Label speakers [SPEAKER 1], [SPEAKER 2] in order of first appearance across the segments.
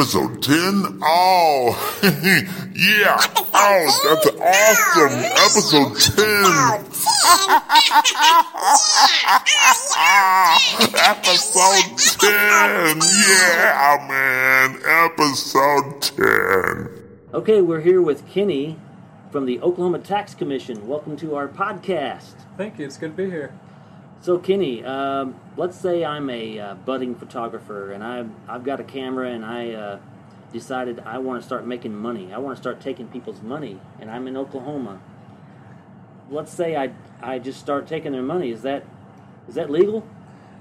[SPEAKER 1] Episode 10? Oh, yeah. Oh, that's awesome. Episode 10. Episode 10. Yeah, man. Episode 10.
[SPEAKER 2] Okay, we're here with Kenny from the Oklahoma Tax Commission. Welcome to our podcast.
[SPEAKER 3] Thank you. It's good to be here.
[SPEAKER 2] So, Kenny, um, let's say I'm a uh, budding photographer and I've, I've got a camera and I uh, decided I want to start making money. I want to start taking people's money and I'm in Oklahoma. Let's say I, I just start taking their money. Is that is that legal?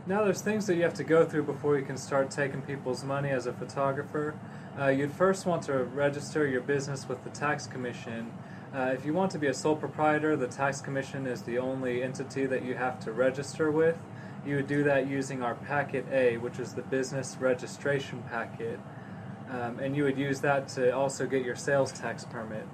[SPEAKER 3] Now, there's things that you have to go through before you can start taking people's money as a photographer. Uh, you'd first want to register your business with the tax commission. Uh, if you want to be a sole proprietor, the tax commission is the only entity that you have to register with. You would do that using our packet A, which is the business registration packet, um, and you would use that to also get your sales tax permit.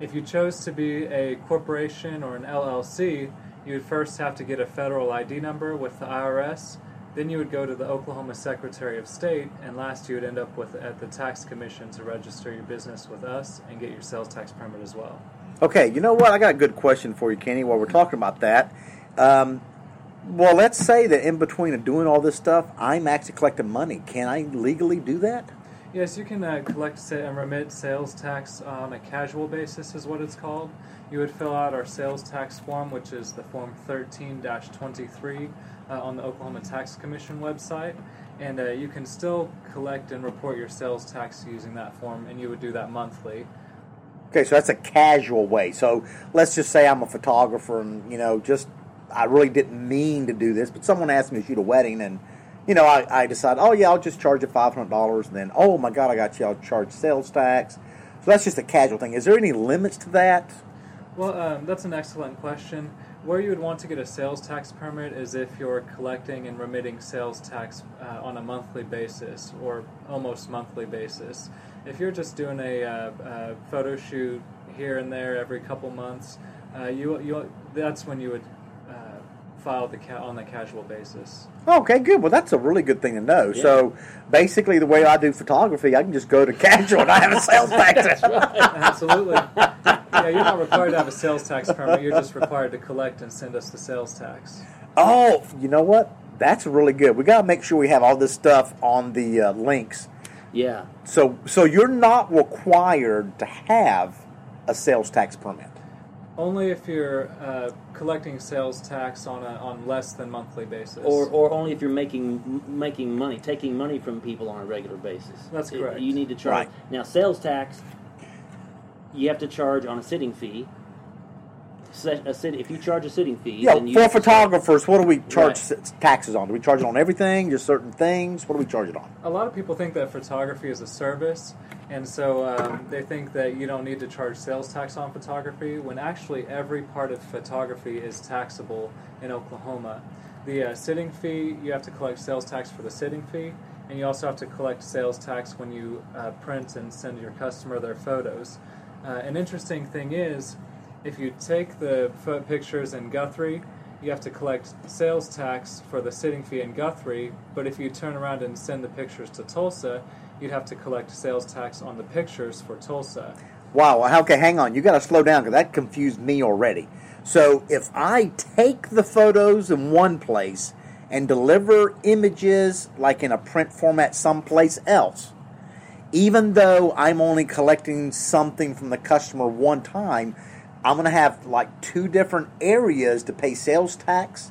[SPEAKER 3] If you chose to be a corporation or an LLC, you would first have to get a federal ID number with the IRS. Then you would go to the Oklahoma Secretary of State, and last you would end up with at the tax commission to register your business with us and get your sales tax permit as well.
[SPEAKER 4] Okay, you know what? I got a good question for you, Kenny. While we're talking about that, um, well, let's say that in between of doing all this stuff, I'm actually collecting money. Can I legally do that?
[SPEAKER 3] Yes, you can uh, collect and remit sales tax on a casual basis, is what it's called. You would fill out our sales tax form, which is the Form 13 23 uh, on the Oklahoma Tax Commission website. And uh, you can still collect and report your sales tax using that form, and you would do that monthly.
[SPEAKER 4] Okay, so that's a casual way. So let's just say I'm a photographer, and you know, just I really didn't mean to do this, but someone asked me to shoot a wedding, and you know, I, I decided, oh yeah, I'll just charge you five hundred dollars, and then oh my god, I got you, I'll charge sales tax. So that's just a casual thing. Is there any limits to that?
[SPEAKER 3] Well, um, that's an excellent question. Where you would want to get a sales tax permit is if you're collecting and remitting sales tax uh, on a monthly basis or almost monthly basis. If you're just doing a, uh, photo shoot here and there every couple months, uh, you, you that's when you would uh, file the ca- on the casual basis.
[SPEAKER 4] Okay, good. Well, that's a really good thing to know. So basically, the way I do photography, I can just go to casual and I have a sales tax.
[SPEAKER 3] Absolutely. yeah, you're not required to have a sales tax permit. You're just required to collect and send us the sales tax.
[SPEAKER 4] Oh, you know what? That's really good. We got to make sure we have all this stuff on the uh, links.
[SPEAKER 2] Yeah.
[SPEAKER 4] So, so you're not required to have a sales tax permit.
[SPEAKER 3] Only if you're uh, collecting sales tax on a on less than monthly basis.
[SPEAKER 2] Or, or only if you're making making money, taking money from people on a regular basis.
[SPEAKER 3] That's
[SPEAKER 2] It-
[SPEAKER 3] correct.
[SPEAKER 2] You need to charge.
[SPEAKER 4] Right.
[SPEAKER 2] Now, sales tax, you have to charge on a sitting fee. Se- A sit- if you charge a sitting fee,
[SPEAKER 4] Yeah,
[SPEAKER 2] then you
[SPEAKER 4] for photographers, what do we charge
[SPEAKER 2] Right.
[SPEAKER 4] taxes on? Do we charge it on everything, just certain things? What do we charge it on?
[SPEAKER 3] a lot of people think that photography is a service, and so um, they think that you don't need to charge sales tax on photography. When actually every part of photography is taxable in Oklahoma. The uh, sitting fee, you have to collect sales tax for the sitting fee, and you also have to collect sales tax when you uh, print and send your customer their photos. Uh, an interesting thing is, if you take the pictures in Guthrie, you have to collect sales tax for the sitting fee in Guthrie, but if you turn around and send the pictures to Tulsa, you'd have to collect sales tax on the pictures for Tulsa.
[SPEAKER 4] Wow. Okay, hang on. You got to slow down because that confused me already. So if I take the photos in one place and deliver images like in a print format someplace else, even though I'm only collecting something from the customer one time, I'm going to have like two different areas to pay sales tax.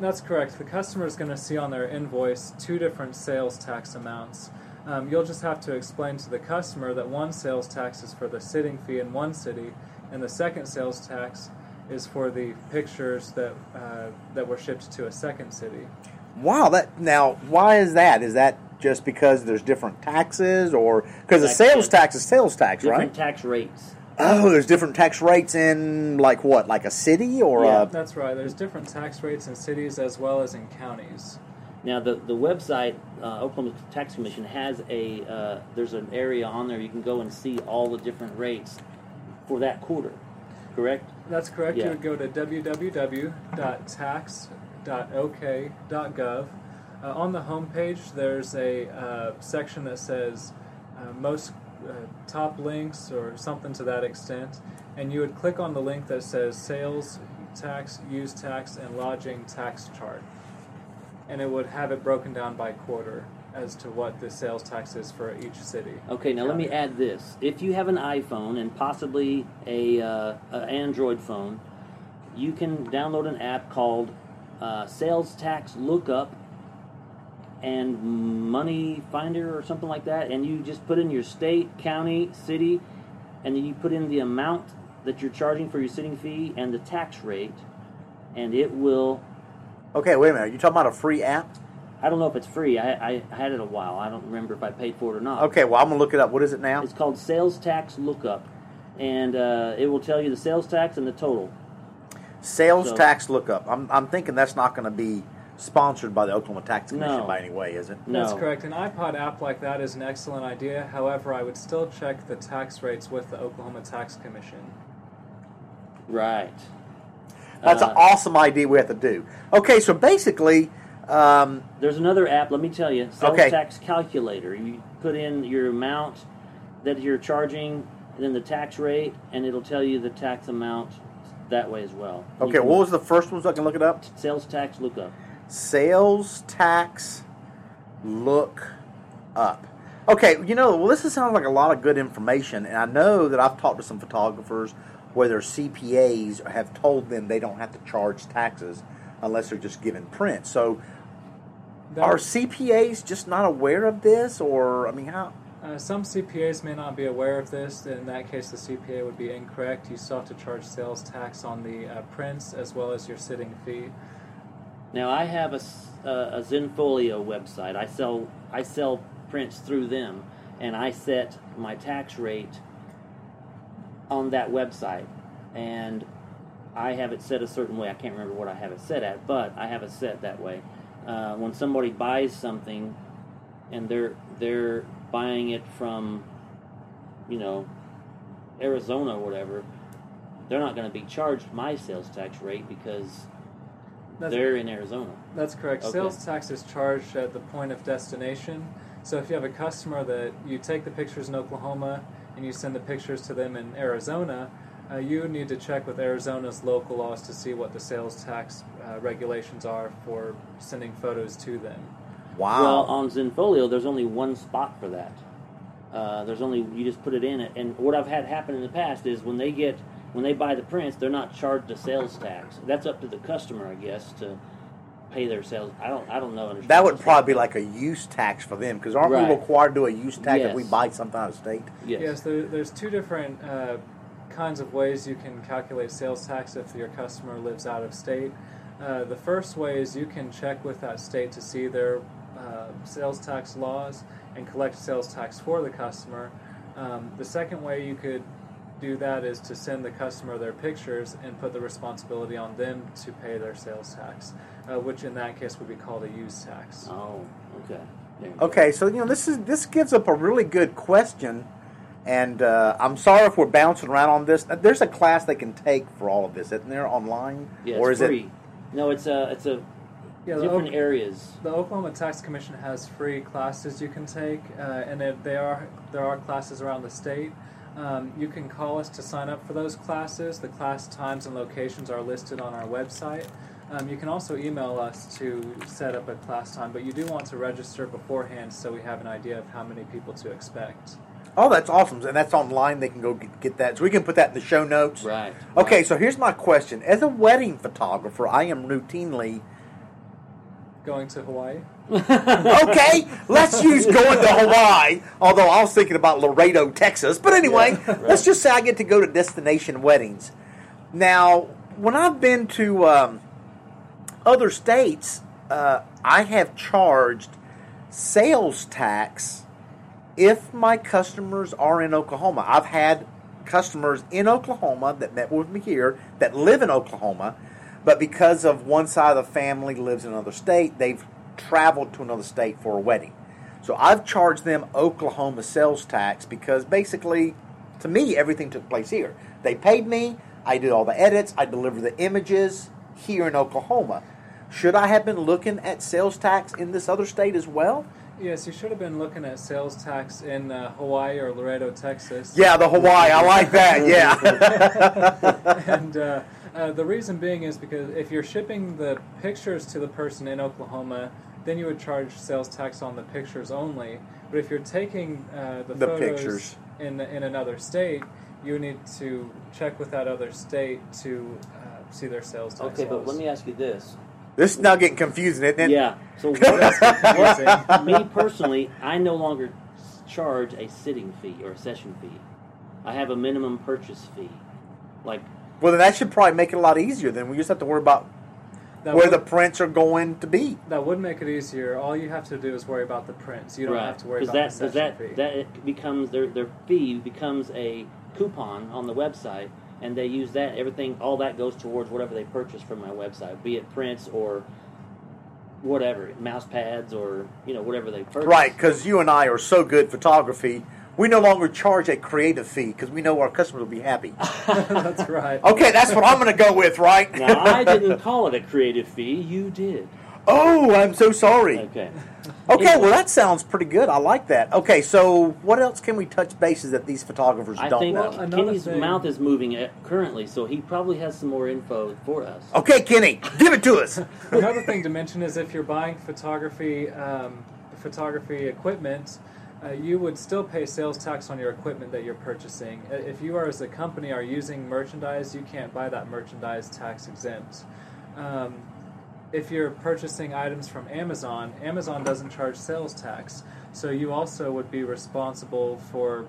[SPEAKER 3] That's correct. The customer is going to see on their invoice two different sales tax amounts. Um, you'll just have to explain to the customer that one sales tax is for the sitting fee in one city, and the second sales tax is for the pictures that uh, that were shipped to a second city.
[SPEAKER 4] Wow, that now why is that? Is that just because there's different taxes, or because the sales tax is sales tax, right?
[SPEAKER 2] different
[SPEAKER 4] right?
[SPEAKER 2] tax rates.
[SPEAKER 4] Oh, there's different tax rates in like what, like a city or
[SPEAKER 2] Yeah.
[SPEAKER 4] a
[SPEAKER 3] That's right. There's different tax rates in cities as well as in counties.
[SPEAKER 2] Now, the the website uh, Oklahoma Tax Commission has a uh, there's an area on there you can go and see all the different rates for that quarter. Correct?
[SPEAKER 3] That's correct.
[SPEAKER 2] Yeah.
[SPEAKER 3] You would go to www.tax.ok.gov. Uh, on the homepage, there's a uh, section that says uh, most uh, top links or something to that extent, and you would click on the link that says sales tax, use tax, and lodging tax chart, and it would have it broken down by quarter as to what the sales tax is for each city.
[SPEAKER 2] Okay, now let me add this. If you have an iPhone and possibly a, uh, a Android phone, you can download an app called uh, Sales Tax Lookup and Money Finder or something like that, and you just put in your state, county, city, and then you put in the amount that you're charging for your sitting fee and the tax rate, and it will.
[SPEAKER 4] Okay, wait a minute. You talking about a free app?
[SPEAKER 2] I don't know if it's free. I, I had it a while. I don't remember if I paid for it or not.
[SPEAKER 4] Okay, well I'm gonna look it up. What is it now?
[SPEAKER 2] It's called Sales Tax Lookup, and uh, it will tell you the sales tax and the total.
[SPEAKER 4] Sales
[SPEAKER 2] So-
[SPEAKER 4] tax lookup. I'm I'm thinking that's not going to be sponsored by the Oklahoma Tax Commission
[SPEAKER 2] No.
[SPEAKER 4] by any way, is it?
[SPEAKER 2] No.
[SPEAKER 3] That's correct. An iPod app like that is an excellent idea. However, I would still check the tax rates with the Oklahoma Tax Commission.
[SPEAKER 2] Right.
[SPEAKER 4] That's
[SPEAKER 2] Uh,
[SPEAKER 4] an awesome idea we have to do. Okay, so basically, um,
[SPEAKER 2] There's another app. Let me tell you, Sales
[SPEAKER 4] Okay.
[SPEAKER 2] Tax Calculator. You put in your amount that you're charging, and then the tax rate, and it'll tell you the tax amount that way as well.
[SPEAKER 4] Okay,
[SPEAKER 2] can-
[SPEAKER 4] what was the first one so I can look it up?
[SPEAKER 2] Sales Tax Lookup.
[SPEAKER 4] Sales tax look up. Okay, you know, well, this is sounds like a lot of good information, and I know that I've talked to some photographers where their CPAs have told them they don't have to charge taxes unless they're just given print. So,
[SPEAKER 3] That-
[SPEAKER 4] are CPAs just not aware of this, or I mean, how?
[SPEAKER 3] Uh, some CPAs may not be aware of this. In that case, the CPA would be incorrect. You still have to charge sales tax on the uh, prints as well as your sitting fee.
[SPEAKER 2] Now I have a, s- uh, a Zenfolio website. I sell I sell prints through them, and I set my tax rate on that website, and I have it set a certain way. I can't remember what I have it set at, but I have it set that way. Uh, when somebody buys something, and they're they're buying it from, you know, Arizona or whatever, they're not going to be charged my sales tax rate because
[SPEAKER 3] That's,
[SPEAKER 2] they're in Arizona.
[SPEAKER 3] that's correct.
[SPEAKER 2] Okay.
[SPEAKER 3] Sales tax is charged at the point of destination. So if you have a customer that you take the pictures in Oklahoma and you send the pictures to them in Arizona, uh, you need to check with Arizona's local laws to see what the sales tax uh, regulations are for sending photos to them.
[SPEAKER 4] Wow.
[SPEAKER 2] Well, on Zenfolio, there's only one spot for that. Uh, there's only you just put it in it, and what I've had happen in the past is when they get when they buy the prints, they're not charged a sales tax. That's up to the customer, I guess, to pay their sales. I don't I don't know.
[SPEAKER 4] that would
[SPEAKER 2] the
[SPEAKER 4] probably be like a use tax for them because aren't
[SPEAKER 2] Right.
[SPEAKER 4] we required to do a use tax if we buy something out of state?
[SPEAKER 2] Yes.
[SPEAKER 3] Yes, there, there's two different uh, kinds of ways you can calculate sales tax if your customer lives out of state. Uh, the first way is you can check with that state to see their uh, sales tax laws and collect sales tax for the customer. Um, the second way you could do that is to send the customer their pictures and put the responsibility on them to pay their sales tax, uh, which in that case would be called a use tax.
[SPEAKER 2] Oh, okay. There you go.
[SPEAKER 4] Okay, so you know this is this gives up a really good question, and uh, I'm sorry if we're bouncing around on this. There's a class they can take for all of this, isn't there, online?
[SPEAKER 2] Yeah,
[SPEAKER 4] or
[SPEAKER 2] it's
[SPEAKER 4] is
[SPEAKER 2] free. No, it's a it's a
[SPEAKER 3] Yeah, the
[SPEAKER 2] different
[SPEAKER 3] Oak-
[SPEAKER 2] areas.
[SPEAKER 3] The Oklahoma Tax Commission has free classes you can take, uh, and it, they are there are classes around the state. Um, you can call us to sign up for those classes. The class times and locations are listed on our website. Um, you can also email us to set up a class time, but you do want to register beforehand so we have an idea of how many people to expect.
[SPEAKER 4] Oh, that's awesome, and that's online. They can go get, get that, so we can put that in the show notes.
[SPEAKER 2] Right.
[SPEAKER 4] Okay,
[SPEAKER 2] right.
[SPEAKER 4] so here's my question: As a wedding photographer, I am routinely
[SPEAKER 3] Going to Hawaii?
[SPEAKER 4] Okay. let's use going to Hawaii. Although I was thinking about Laredo, Texas. But anyway, let's just say I get to go to destination weddings. Now, when I've been to um, other states, uh, I have charged sales tax if my customers are in Oklahoma. I've had customers in Oklahoma that met with me here that live in Oklahoma, but because of one side of the family lives in another state, they've traveled to another state for a wedding. So I've charged them Oklahoma sales tax because basically, to me, everything took place here. They paid me, I did all the edits, I delivered the images here in Oklahoma. Should I have been looking at sales tax in this other state as well?
[SPEAKER 3] Yes, you should have been looking at sales tax in uh, Hawaii or Laredo, Texas.
[SPEAKER 4] Yeah, the Hawaii. I like that. Yeah.
[SPEAKER 3] and uh, uh, the reason being is because if you're shipping the pictures to the person in Oklahoma, then you would charge sales tax on the pictures only. But if you're taking uh, the,
[SPEAKER 4] The
[SPEAKER 3] photos
[SPEAKER 4] pictures.
[SPEAKER 3] in in another state, you need to check with that other state to uh, see their sales tax.
[SPEAKER 2] Okay, but let me ask you this.
[SPEAKER 4] this is now getting confusing, isn't it?
[SPEAKER 2] Yeah. So
[SPEAKER 3] That's
[SPEAKER 2] what, me personally, I no longer charge a sitting fee or a session fee. I have a minimum purchase fee. Like
[SPEAKER 4] Well, then that should probably make it a lot easier. Then we just have to worry about
[SPEAKER 3] That
[SPEAKER 4] where
[SPEAKER 3] would,
[SPEAKER 4] the prints are going to be.
[SPEAKER 3] that would make it easier. All you have to do is worry about the prints. You don't have to worry about
[SPEAKER 2] that,
[SPEAKER 3] the
[SPEAKER 2] because
[SPEAKER 3] session
[SPEAKER 2] that
[SPEAKER 3] fee.
[SPEAKER 2] that it becomes their their fee becomes a coupon on the website, and they use that everything. All that goes towards whatever they purchase from my website, be it prints or whatever, mouse pads or you know whatever they purchase.
[SPEAKER 4] Right, because you and I are so good photography, we no longer charge a creative fee because we know our customers will be happy.
[SPEAKER 3] That's right.
[SPEAKER 4] Okay, that's what I'm going to go with, right?
[SPEAKER 2] Now I didn't call it a creative fee. You did.
[SPEAKER 4] oh, I'm so sorry.
[SPEAKER 2] Okay.
[SPEAKER 4] Okay, well that sounds pretty good. I like that. Okay, so what else can we touch bases that these photographers
[SPEAKER 2] I
[SPEAKER 4] don't
[SPEAKER 2] think
[SPEAKER 4] know?
[SPEAKER 3] Well,
[SPEAKER 2] Kenny's
[SPEAKER 3] thing-
[SPEAKER 2] mouth is moving uh, currently, so he probably has some more info for us.
[SPEAKER 4] Okay, Kenny, give it to us.
[SPEAKER 3] Another thing to mention is if you're buying photography um, photography equipment, uh, you would still pay sales tax on your equipment that you're purchasing. Uh, If you are as a company are using merchandise, you can't buy that merchandise tax exempt. Um, if you're purchasing items from Amazon, Amazon doesn't charge sales tax, so you also would be responsible for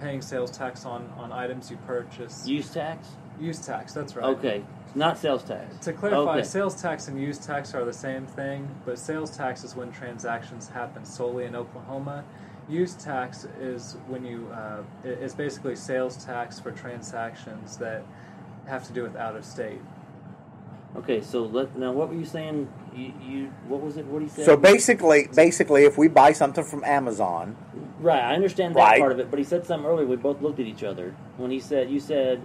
[SPEAKER 3] paying sales tax on, on items you purchase.
[SPEAKER 2] Use tax?
[SPEAKER 3] Use tax, that's right.
[SPEAKER 2] Okay. Not sales tax.
[SPEAKER 3] To clarify,
[SPEAKER 2] Okay.
[SPEAKER 3] sales tax and use tax are the same thing, but sales tax is when transactions happen solely in Oklahoma. Use tax is when you uh, i- is basically sales tax for transactions that have to do with out of state.
[SPEAKER 2] Okay, so let now what were you saying? You, you what was it? What he said?
[SPEAKER 4] So basically, basically, if we buy something from Amazon,
[SPEAKER 2] right, I understand that
[SPEAKER 4] Right.
[SPEAKER 2] part of it, but he said something earlier. We both looked at each other when he said, "You said,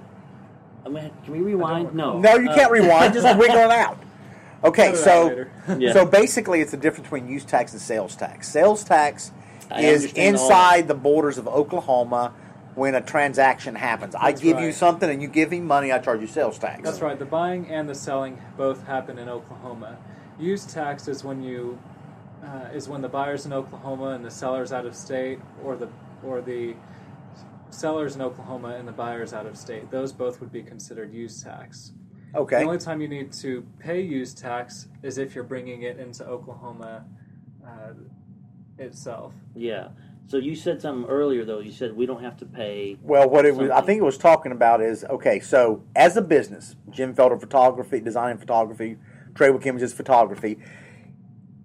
[SPEAKER 2] I mean, can we rewind?" No,
[SPEAKER 4] no, you
[SPEAKER 2] Uh,
[SPEAKER 4] can't rewind. I just wiggle it out. Okay,
[SPEAKER 3] Cut it out
[SPEAKER 4] so.
[SPEAKER 2] Yeah.
[SPEAKER 4] so basically, it's the difference between use tax and sales tax. Sales tax
[SPEAKER 2] I
[SPEAKER 4] is inside the borders of Oklahoma when a transaction happens. I
[SPEAKER 3] That's
[SPEAKER 4] give you something and you give me money, I charge you sales tax.
[SPEAKER 3] That's right. The buying and the selling both happen in Oklahoma. Use tax is when you uh, is when the buyers in Oklahoma and the sellers out of state, or the or the sellers in Oklahoma and the buyers out of state. Those both would be considered use tax.
[SPEAKER 4] Okay.
[SPEAKER 3] The only time you need to pay use tax is if you're bringing it into Oklahoma uh, itself.
[SPEAKER 2] Yeah. So you said something earlier though. You said we don't have to pay.
[SPEAKER 4] Well, what it was, I think it was talking about is okay. So, as a business, Jim Felder Photography, Design and Photography, Tradewick Images Photography.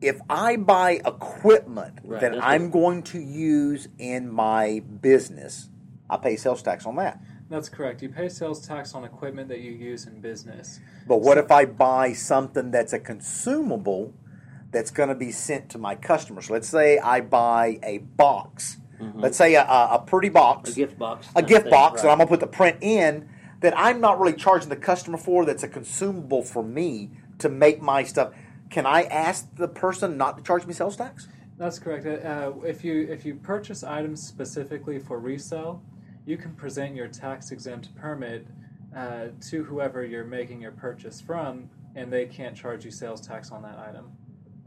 [SPEAKER 4] If I buy equipment
[SPEAKER 2] Right,
[SPEAKER 4] that I'm
[SPEAKER 2] what-
[SPEAKER 4] going to use in my business, I pay sales tax on that.
[SPEAKER 3] That's correct. You pay sales tax on equipment that you use in business.
[SPEAKER 4] But what if I buy something that's a consumable that's going to be sent to my customers? Let's say I buy a box. Let's say a, a, a pretty box.
[SPEAKER 2] Mm-hmm. A gift box.
[SPEAKER 4] a gift
[SPEAKER 2] thing,
[SPEAKER 4] box that
[SPEAKER 2] right.
[SPEAKER 4] I'm gonna put the print in that I'm not really charging the customer for. That's a consumable for me to make my stuff. Can I ask the person not to charge me sales tax?
[SPEAKER 3] That's correct. Uh, if you if you purchase items specifically for resale, you can present your tax exempt permit uh, to whoever you're making your purchase from, and they can't charge you sales tax on that item.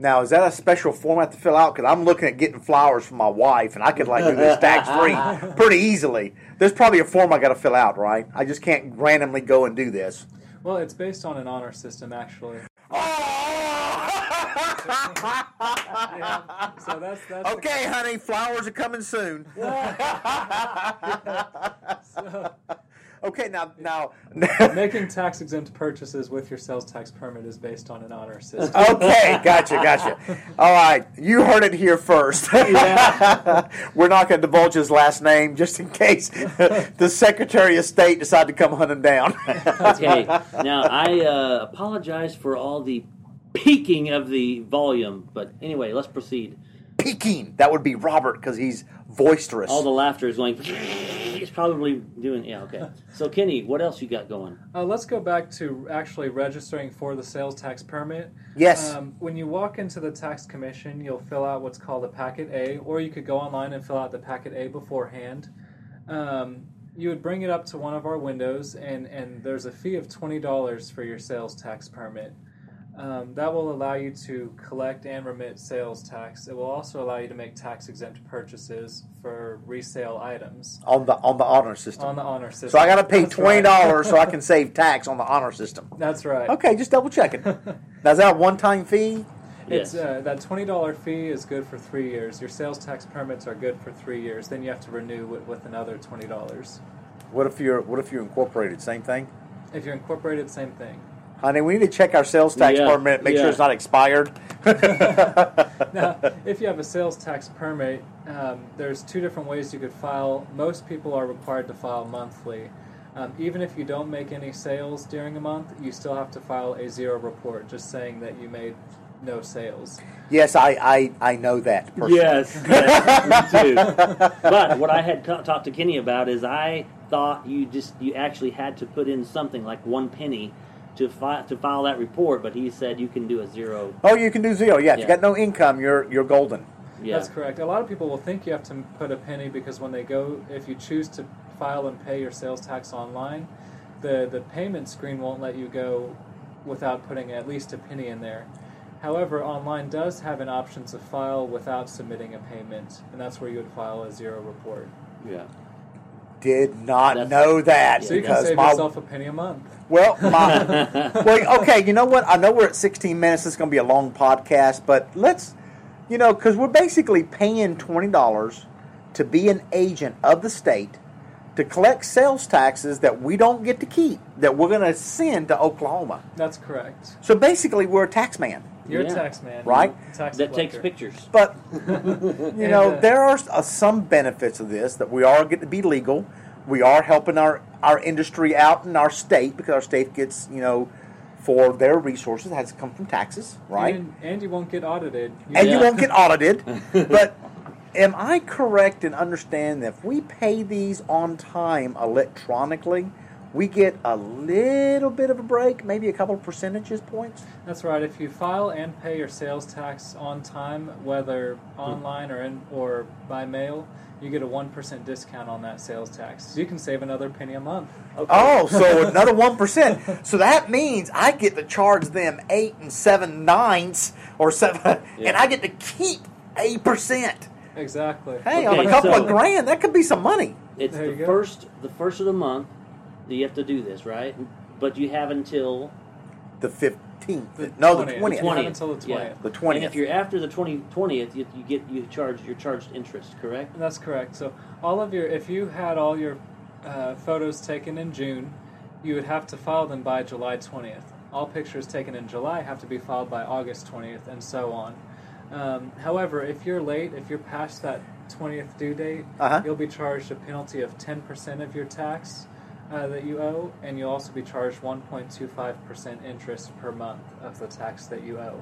[SPEAKER 4] Now, is that a special form I have to fill out? Because I'm looking at getting flowers for my wife, and I could like do this tax free pretty easily. There's probably a form I got to fill out, right? I just can't randomly go and do this.
[SPEAKER 3] Well, it's based on an honor system, actually. Yeah. So that's that's the-
[SPEAKER 4] okay, honey, flowers are coming soon.
[SPEAKER 3] so,
[SPEAKER 4] okay, now now.
[SPEAKER 3] making tax exempt purchases with your sales tax permit is based on an honor system.
[SPEAKER 4] Okay, gotcha, gotcha. All right, you heard it here first. We're not going to divulge his last name just in case the Secretary of State decide to come hunt him down.
[SPEAKER 2] okay. Now I uh, apologize for all the peaking of the volume, but anyway, let's proceed.
[SPEAKER 4] Peaking. That would be Robert because he's boisterous.
[SPEAKER 2] All the laughter is going. He's probably doing. Yeah. Okay. So Kenny, what else you got going?
[SPEAKER 3] Uh, let's go back to actually registering for the sales tax permit.
[SPEAKER 5] Yes.
[SPEAKER 3] Um, when you walk into the tax commission, you'll fill out what's called a packet A, or you could go online and fill out the packet A beforehand. Um, you would bring it up to one of our windows, and, and there's a fee of twenty dollars for your sales tax permit. Um, that will allow you to collect and remit sales tax. It will also allow you to make tax exempt purchases for resale items
[SPEAKER 5] on the on the honor system.
[SPEAKER 3] on the honor system.
[SPEAKER 5] so I got to pay
[SPEAKER 3] That's
[SPEAKER 5] twenty
[SPEAKER 3] right.
[SPEAKER 5] dollars so I can save tax on the honor system.
[SPEAKER 3] That's right.
[SPEAKER 5] Okay, just double checking. now is that a one time fee?
[SPEAKER 3] It's
[SPEAKER 2] Yes.
[SPEAKER 3] uh, that twenty dollar fee is good for three years. Your sales tax permits are good for three years. Then you have to renew it with another twenty dollars.
[SPEAKER 5] What if you're what if you're incorporated? Same thing.
[SPEAKER 3] If you're incorporated, same thing.
[SPEAKER 5] Honey, we need to check our sales tax
[SPEAKER 2] Yeah,
[SPEAKER 5] permit, make
[SPEAKER 2] yeah.
[SPEAKER 5] sure it's not expired.
[SPEAKER 3] Now, if you have a sales tax permit, um, there's two different ways you could file. Most people are required to file monthly. Um, even if you don't make any sales during a month, you still have to file a zero report, just saying that you made no sales.
[SPEAKER 5] yes, I, I, I know that. Personally.
[SPEAKER 2] Yes, yes, me too. But what I had ta- talked to Kenny about is I thought you just you actually had to put in something like one penny to fi- to file that report, but he said you can do a zero.
[SPEAKER 5] Oh, you can do zero. Yeah, if you got no income, you're you're golden.
[SPEAKER 2] Yeah,
[SPEAKER 3] That's correct. A lot of people will think you have to put a penny because when they go, if you choose to file and pay your sales tax online, the, the payment screen won't let you go without putting at least a penny in there. However, online does have an option to file without submitting a payment, and that's where you would file a zero report.
[SPEAKER 2] yeah.
[SPEAKER 5] Did not
[SPEAKER 2] That's-
[SPEAKER 5] know that
[SPEAKER 3] So
[SPEAKER 5] because
[SPEAKER 3] save
[SPEAKER 5] my
[SPEAKER 3] yourself a penny a month.
[SPEAKER 5] well, my well, okay. You know what? I know we're at 16 minutes. It's going to be a long podcast, but let's, you know, because we're basically paying twenty dollars to be an agent of the state to collect sales taxes that we don't get to keep that we're going to send to Oklahoma.
[SPEAKER 3] That's correct.
[SPEAKER 5] So basically, we're a tax man.
[SPEAKER 3] You're
[SPEAKER 2] Yeah.
[SPEAKER 3] a tax man.
[SPEAKER 5] Right?
[SPEAKER 3] Tax
[SPEAKER 2] That takes pictures.
[SPEAKER 5] But you know,
[SPEAKER 3] uh,
[SPEAKER 5] there are uh, some benefits of this that we are getting to be legal. We are helping our our industry out in our state because our state gets you know for their resources has to come from taxes, right?
[SPEAKER 3] And, and you won't get audited. You
[SPEAKER 5] and you won't get audited. but am I correct in understanding that if we pay these on time electronically, we get a little bit of a break, maybe a couple of percentages points?
[SPEAKER 3] That's right. If you file and pay your sales tax on time, whether hmm. online or in, or by mail, you get a one percent discount on that sales tax. So you can save another penny a month.
[SPEAKER 2] Okay.
[SPEAKER 5] Oh, so another one percent. So that means I get to charge them eight and seven ninths or seven, and I get to keep eight percent.
[SPEAKER 3] Exactly.
[SPEAKER 5] Hey, on
[SPEAKER 2] Okay,
[SPEAKER 5] a couple
[SPEAKER 2] so-
[SPEAKER 5] of grand, that could be some money.
[SPEAKER 2] It's the
[SPEAKER 3] go.
[SPEAKER 2] first the first of the month that you have to do this, right? But you have until
[SPEAKER 5] The fifteenth, no, the
[SPEAKER 3] 20th.
[SPEAKER 5] twentieth.
[SPEAKER 3] You have
[SPEAKER 2] 20th.
[SPEAKER 3] until the
[SPEAKER 2] Yeah.
[SPEAKER 3] 20th.
[SPEAKER 5] The
[SPEAKER 2] And
[SPEAKER 5] 20th.
[SPEAKER 2] if you're after the 20, 20th, you, you get you charge you're charged interest, correct?
[SPEAKER 3] That's correct. So all of your, if you had all your uh, photos taken in June, you would have to file them by July 20th. All pictures taken in July have to be filed by August 20th, and so on. Um, however, if you're late, if you're past that 20th due date,
[SPEAKER 5] Uh-huh.
[SPEAKER 3] you'll be charged a penalty of 10% of your tax uh, that you owe, and you'll also be charged 1.25% interest per month of the tax that you owe.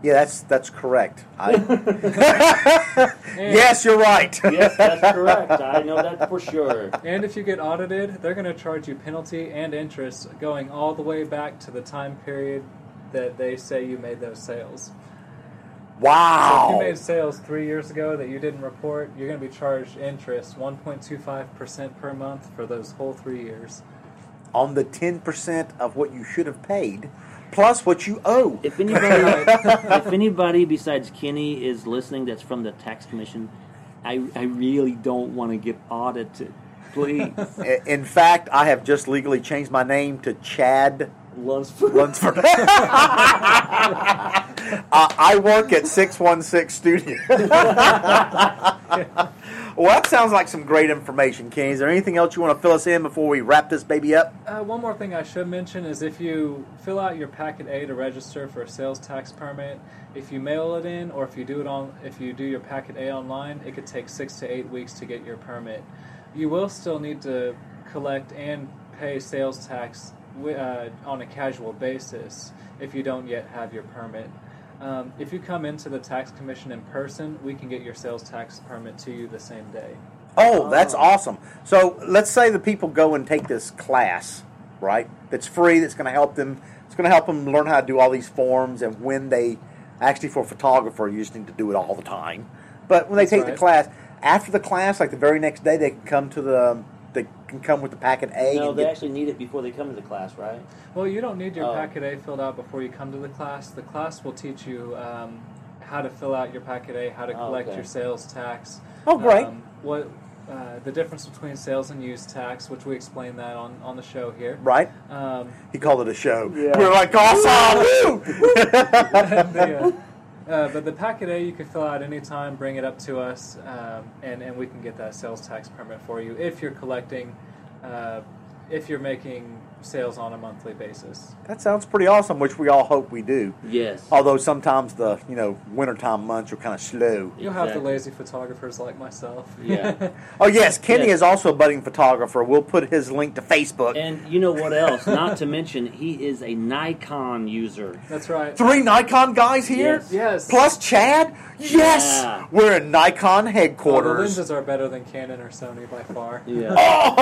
[SPEAKER 5] Yeah, that's that's correct. I, yes, you're right.
[SPEAKER 2] yes, that's correct. I know that for sure.
[SPEAKER 3] And if you get audited, they're going to charge you penalty and interest going all the way back to the time period that they say you made those sales. So if you made sales three years ago that you didn't report, you're going to be charged interest 1.25% per month for those whole three years.
[SPEAKER 5] On the ten percent of what you should have paid, plus what you owe.
[SPEAKER 2] If anybody, if anybody besides Kenny is listening, that's from the tax commission, I, I really don't want to get audited. Please,
[SPEAKER 5] In fact, I have just legally changed my name to Chad
[SPEAKER 2] Lunsford.
[SPEAKER 5] Lunsford. uh, I work at 616 Studio. well, that sounds like some great information, Kenny. Is there anything else you want to fill us in before we wrap this baby up?
[SPEAKER 3] Uh, one more thing I should mention is if you fill out your packet A to register for a sales tax permit, if you mail it in or if you do it on if you do your packet A online, it could take six to eight weeks to get your permit. You will still need to collect and pay sales tax uh, on a casual basis if you don't yet have your permit. Um, if you come into the tax commission in person, we can get your sales tax permit to you the same day.
[SPEAKER 5] Oh, that's awesome. So let's say the people go and take this class, right? That's free. That's going to help them. It's going to help them learn how to do all these forms. And when they actually for a photographer, you just need to do it all the time. But when they
[SPEAKER 3] That's
[SPEAKER 5] take the class, after the class, like the very next day, they can come to the. They can come with the packet A.
[SPEAKER 2] No, they
[SPEAKER 5] get-
[SPEAKER 2] actually need it before they come to the class, right?
[SPEAKER 3] Well, you don't need your
[SPEAKER 2] Oh.
[SPEAKER 3] packet A filled out before you come to the class. The class will teach you um, how to fill out your packet A, how to
[SPEAKER 2] Oh,
[SPEAKER 3] collect
[SPEAKER 2] okay.
[SPEAKER 3] your sales tax.
[SPEAKER 5] Oh, great.
[SPEAKER 3] Um, what uh, the difference between sales and use tax, which we explain that on, on the show here.
[SPEAKER 5] right?
[SPEAKER 3] Um,
[SPEAKER 5] He called it a show.
[SPEAKER 2] Yeah.
[SPEAKER 5] We're like, awesome! woo!"
[SPEAKER 3] the, uh, uh, but the packet A you can fill out anytime, bring it up to us, um, and, and we can get that sales tax permit for you if you're collecting, uh, if you're making sales on a monthly basis.
[SPEAKER 5] that sounds pretty awesome, which we all hope we do.
[SPEAKER 2] Yes.
[SPEAKER 5] Although sometimes the you know wintertime months are kind of slow.
[SPEAKER 3] You'll have the lazy photographers like myself.
[SPEAKER 2] Yeah.
[SPEAKER 5] Oh yes, Kenny
[SPEAKER 2] Yes.
[SPEAKER 5] is also a budding photographer. We'll put his link to Facebook.
[SPEAKER 2] And you know what else? Not to mention, he is a Nikon user.
[SPEAKER 3] That's right.
[SPEAKER 5] Three Nikon guys here.
[SPEAKER 2] Yes.
[SPEAKER 3] Yes.
[SPEAKER 5] Plus Chad. Yes,
[SPEAKER 2] Yeah.
[SPEAKER 5] we're in Nikon
[SPEAKER 3] Oh, the lenses are better than Canon or Sony by far.
[SPEAKER 2] Yeah.
[SPEAKER 5] oh,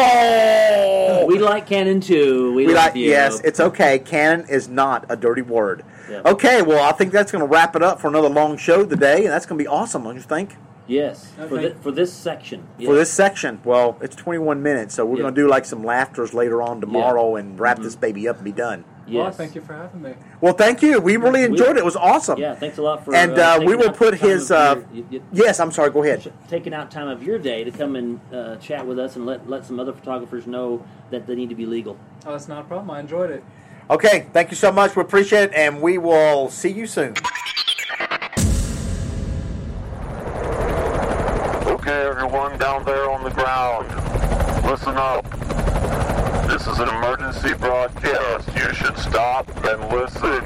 [SPEAKER 2] we like Canon too. We,
[SPEAKER 5] We
[SPEAKER 2] love
[SPEAKER 5] like
[SPEAKER 2] you.
[SPEAKER 5] yes, it's okay. Canon is not a dirty word.
[SPEAKER 2] Yeah.
[SPEAKER 5] Okay, well I think that's going to wrap it up for another long show today, and that's going to be awesome. Don't you think?
[SPEAKER 2] yes for,
[SPEAKER 3] Okay.
[SPEAKER 2] for this section.
[SPEAKER 5] For this section, well, it's 21 minutes, so we're
[SPEAKER 2] Yeah.
[SPEAKER 5] going to do like some laughters later on tomorrow and wrap this mm-hmm. baby up and be done.
[SPEAKER 2] Yes.
[SPEAKER 3] Well, thank you for having me.
[SPEAKER 5] Well, thank you. We really enjoyed it. It was awesome.
[SPEAKER 2] Yeah, thanks a lot for.
[SPEAKER 5] And uh, we will
[SPEAKER 2] out
[SPEAKER 5] put his. Uh,
[SPEAKER 2] your- you- you-
[SPEAKER 5] yes, I'm sorry. Go ahead.
[SPEAKER 2] taking out time of your day to come and uh, chat with us and let let some other photographers know that they need to be legal.
[SPEAKER 3] Oh, that's not a problem. I enjoyed it.
[SPEAKER 5] Okay, thank you so much. We appreciate it, and we will see you soon.
[SPEAKER 1] Okay, everyone down there on the ground, listen up. This is an emergency broadcast. You should stop and listen.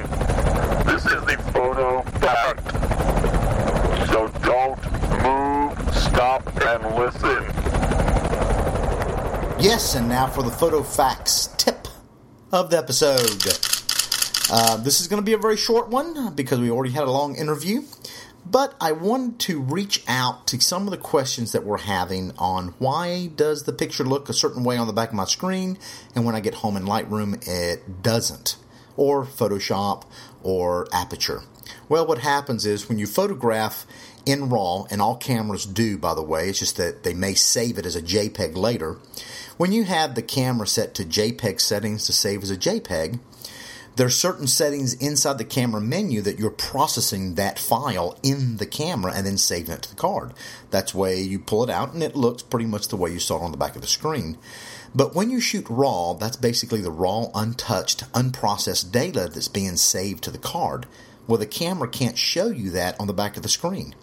[SPEAKER 1] This is the photo fact. So don't move, stop and listen.
[SPEAKER 4] Yes, and now for the photo facts tip of the episode. Uh, this is going to be a very short one because we already had a long interview, but I wanted to reach out to some of the questions that we're having on why does the picture look a certain way on the back of my screen, and when I get home in Lightroom it doesn't, or Photoshop or Aperture. Well, what happens is when you photograph in RAW, and all cameras do, by the way, it's just that they may save it as a JPEG later. When you have the camera set to JPEG settings to save as a JPEG, there are certain settings inside the camera menu that you're processing that file in the camera and then saving it to the card. That's way you pull it out and it looks pretty much the way you saw it on the back of the screen. But when you shoot RAW, that's basically the raw, untouched, unprocessed data that's being saved to the card. Well, the camera can't show you that on the back of the screen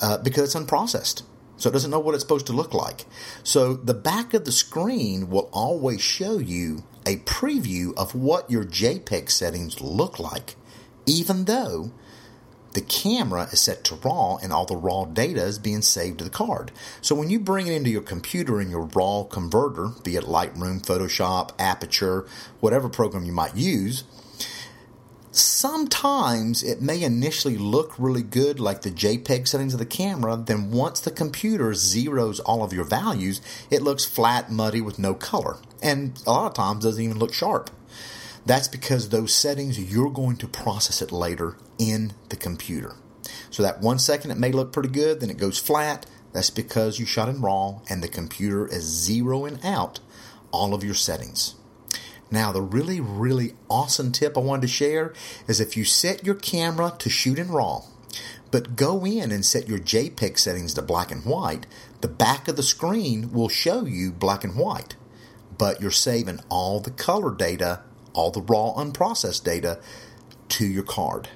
[SPEAKER 4] uh, because it's unprocessed. So it doesn't know what it's supposed to look like. So the back of the screen will always show you a preview of what your JPEG settings look like, even though the camera is set to RAW and all the RAW data is being saved to the card. So when you bring it into your computer in your RAW converter, be it Lightroom, Photoshop, Aperture, whatever program you might use, sometimes it may initially look really good like the JPEG settings of the camera, then once the computer zeroes all of your values, it looks flat, muddy with no color. And a lot of times doesn't even look sharp. That's because those settings you're going to process it later in the computer. So that one second it may look pretty good, then it goes flat. That's because you shot in RAW and the computer is zeroing out all of your settings. Now, the really, really awesome tip I wanted to share is if you set your camera to shoot in RAW, but go in and set your JPEG settings to black and white, the back of the screen will show you black and white. But you're saving all the color data, all the raw unprocessed data to your card.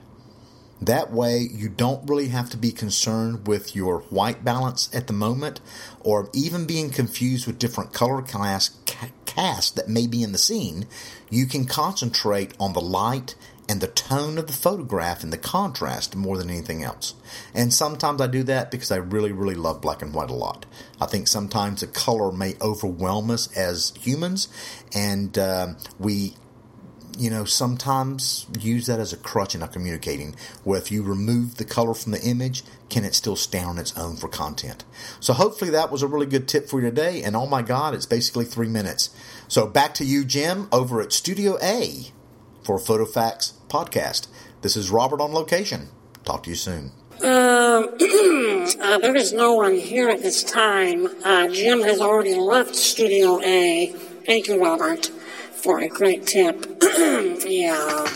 [SPEAKER 4] That way, you don't really have to be concerned with your white balance at the moment, or even being confused with different color class cast that may be in the scene. You can concentrate on the light and the tone of the photograph and the contrast more than anything else. And sometimes I do that because I really, really love black and white a lot. I think sometimes the color may overwhelm us as humans, and um we you know, sometimes use that as a crutch in our communicating, where if you remove the color from the image, can it still stand on its own for content? So hopefully that was a really good tip for you today. And oh my God, it's basically three minutes. So back to you, Jim, over at Studio A for PhotoFacts podcast. This is Robert on location. Talk to you soon.
[SPEAKER 6] Uh, uh, there is no one here at this time. Uh, Jim has already left Studio A. Thank you, Robert, for a great tip. yeah.